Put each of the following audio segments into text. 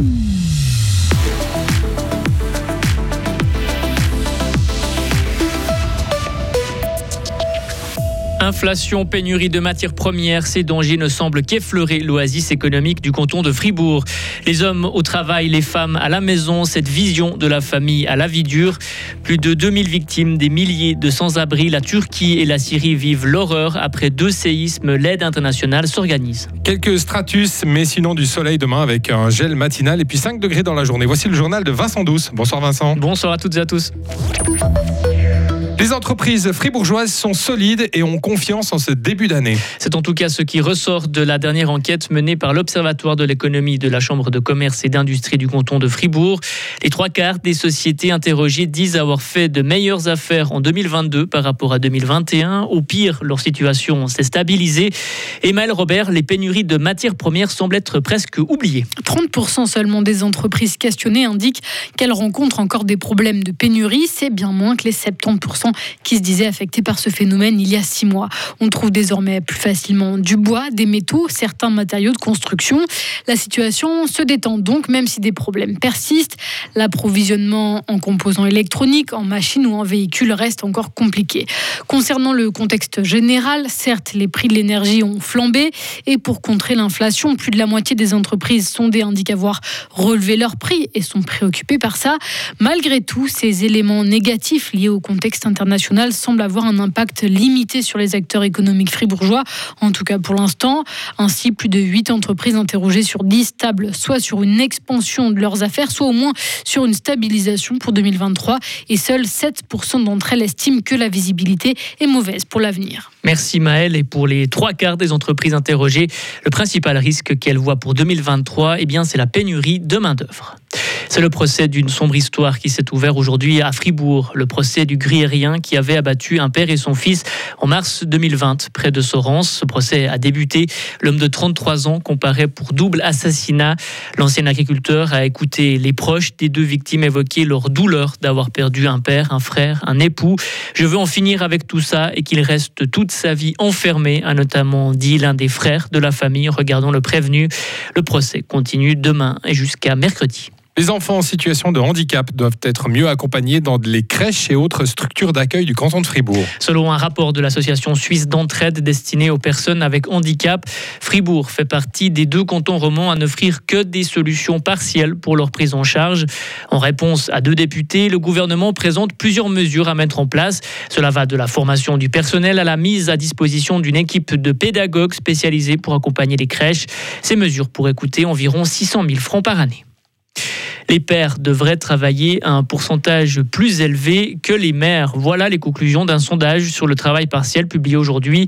Mm-hmm. Inflation, pénurie de matières premières, ces dangers ne semblent qu'effleurer l'oasis économique du canton de Fribourg. Les hommes au travail, les femmes à la maison, cette vision de la famille à la vie dure. Plus de 2000 victimes, des milliers de sans-abri. La Turquie et la Syrie vivent l'horreur. Après deux séismes, l'aide internationale s'organise. Quelques stratus, mais sinon du soleil demain avec un gel matinal et puis 5 degrés dans la journée. Voici le journal de Vincent Douce. Bonsoir Vincent. Bonsoir à toutes et à tous. Les entreprises fribourgeoises sont solides et ont confiance en ce début d'année. C'est en tout cas ce qui ressort de la dernière enquête menée par l'Observatoire de l'économie de la Chambre de commerce et d'industrie du canton de Fribourg. Les trois quarts des sociétés interrogées disent avoir fait de meilleures affaires en 2022 par rapport à 2021. Au pire, leur situation s'est stabilisée. Emmaël Robert, les pénuries de matières premières semblent être presque oubliées. 30% seulement des entreprises questionnées indiquent qu'elles rencontrent encore des problèmes de pénurie. C'est bien moins que les 70% qui se disait affecté par ce phénomène il y a six mois. On trouve désormais plus facilement du bois, des métaux, certains matériaux de construction. La situation se détend donc, même si des problèmes persistent. L'approvisionnement en composants électroniques, en machines ou en véhicules reste encore compliqué. Concernant le contexte général, certes, les prix de l'énergie ont flambé et pour contrer l'inflation, plus de la moitié des entreprises sondées indiquent avoir relevé leurs prix et sont préoccupées par ça. Malgré tout, ces éléments négatifs liés au contexte international semble avoir un impact limité sur les acteurs économiques fribourgeois, en tout cas pour l'instant. Ainsi, plus de 8 entreprises interrogées sur 10 tables, soit sur une expansion de leurs affaires, soit au moins sur une stabilisation pour 2023. Et seuls 7% d'entre elles estiment que la visibilité est mauvaise pour l'avenir. Merci Maël. Et pour les trois quarts des entreprises interrogées, le principal risque qu'elles voient pour 2023, eh c'est la pénurie de main-d'œuvre. C'est le procès d'une sombre histoire qui s'est ouvert aujourd'hui à Fribourg, le procès du grierien qui avait abattu un père et son fils en mars 2020 près de Sorens. Ce procès a débuté. L'homme de 33 ans comparaît pour double assassinat. L'ancien agriculteur a écouté les proches des deux victimes évoquer leur douleur d'avoir perdu un père, un frère, un époux. Je veux en finir avec tout ça et qu'il reste toute sa vie enfermé, a notamment dit l'un des frères de la famille. Regardons le prévenu. Le procès continue demain et jusqu'à mercredi. Les enfants en situation de handicap doivent être mieux accompagnés dans les crèches et autres structures d'accueil du canton de Fribourg. Selon un rapport de l'association suisse d'entraide destinée aux personnes avec handicap, Fribourg fait partie des deux cantons romans à n'offrir que des solutions partielles pour leur prise en charge. En réponse à deux députés, le gouvernement présente plusieurs mesures à mettre en place. Cela va de la formation du personnel à la mise à disposition d'une équipe de pédagogues spécialisés pour accompagner les crèches. Ces mesures pourraient coûter environ 600 000 francs par année. Les pères devraient travailler à un pourcentage plus élevé que les mères. Voilà les conclusions d'un sondage sur le travail partiel publié aujourd'hui.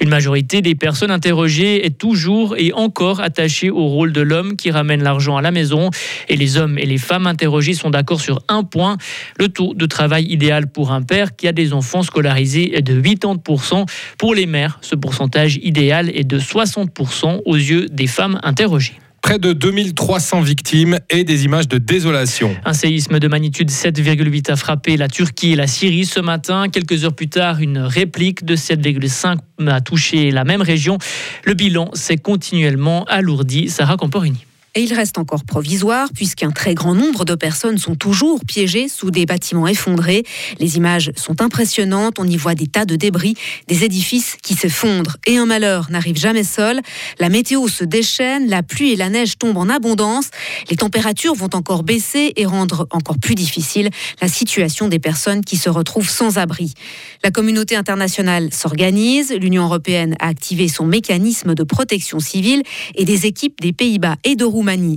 Une majorité des personnes interrogées est toujours et encore attachée au rôle de l'homme qui ramène l'argent à la maison. Et les hommes et les femmes interrogés sont d'accord sur un point. Le taux de travail idéal pour un père qui a des enfants scolarisés est de 80%. Pour les mères, ce pourcentage idéal est de 60% aux yeux des femmes interrogées. Près de 2300 victimes et des images de désolation. Un séisme de magnitude 7,8 a frappé la Turquie et la Syrie ce matin. Quelques heures plus tard, une réplique de 7,5 a touché la même région. Le bilan s'est continuellement alourdi. Sarah Camporini. Et il reste encore provisoire puisqu'un très grand nombre de personnes sont toujours piégées sous des bâtiments effondrés. Les images sont impressionnantes, on y voit des tas de débris, des édifices qui s'effondrent. Et un malheur n'arrive jamais seul. La météo se déchaîne, la pluie et la neige tombent en abondance. Les températures vont encore baisser et rendre encore plus difficile la situation des personnes qui se retrouvent sans abri. La communauté internationale s'organise, l'Union européenne a activé son mécanisme de protection civile et des équipes des Pays-Bas et de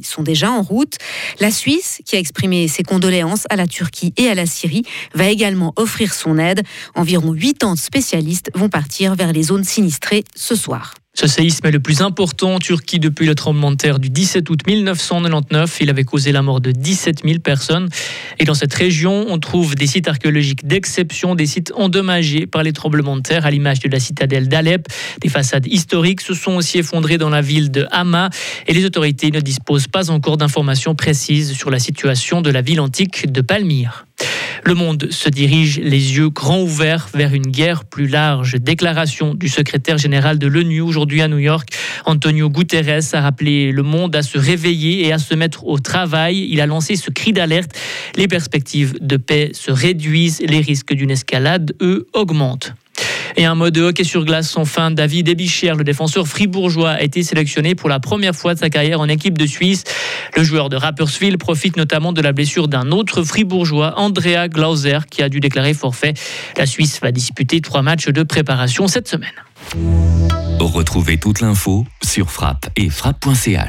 Sont déjà en route. La Suisse, qui a exprimé ses condoléances à la Turquie et à la Syrie, va également offrir son aide. Environ 80 spécialistes vont partir vers les zones sinistrées ce soir. Ce séisme est le plus important en Turquie depuis le tremblement de terre du 17 août 1999. Il avait causé la mort de 17 000 personnes. Et dans cette région, on trouve des sites archéologiques d'exception, des sites endommagés par les tremblements de terre, à l'image de la citadelle d'Alep. Des façades historiques se sont aussi effondrées dans la ville de Hama. Et les autorités ne disposent pas encore d'informations précises sur la situation de la ville antique de Palmyre. Le monde se dirige les yeux grands ouverts vers une guerre plus large. Déclaration du secrétaire général de l'ONU aujourd'hui à New York. Antonio Guterres a rappelé le monde à se réveiller et à se mettre au travail. Il a lancé ce cri d'alerte. Les perspectives de paix se réduisent, les risques d'une escalade, eux, augmentent. Et un mode de hockey sur glace sans fin. David Ebichère, le défenseur fribourgeois, a été sélectionné pour la première fois de sa carrière en équipe de Suisse. Le joueur de Rapperswil profite notamment de la blessure d'un autre fribourgeois, Andrea Glauser, qui a dû déclarer forfait. La Suisse va disputer trois matchs de préparation cette semaine. Retrouvez toute l'info sur frappe et frappe.ch.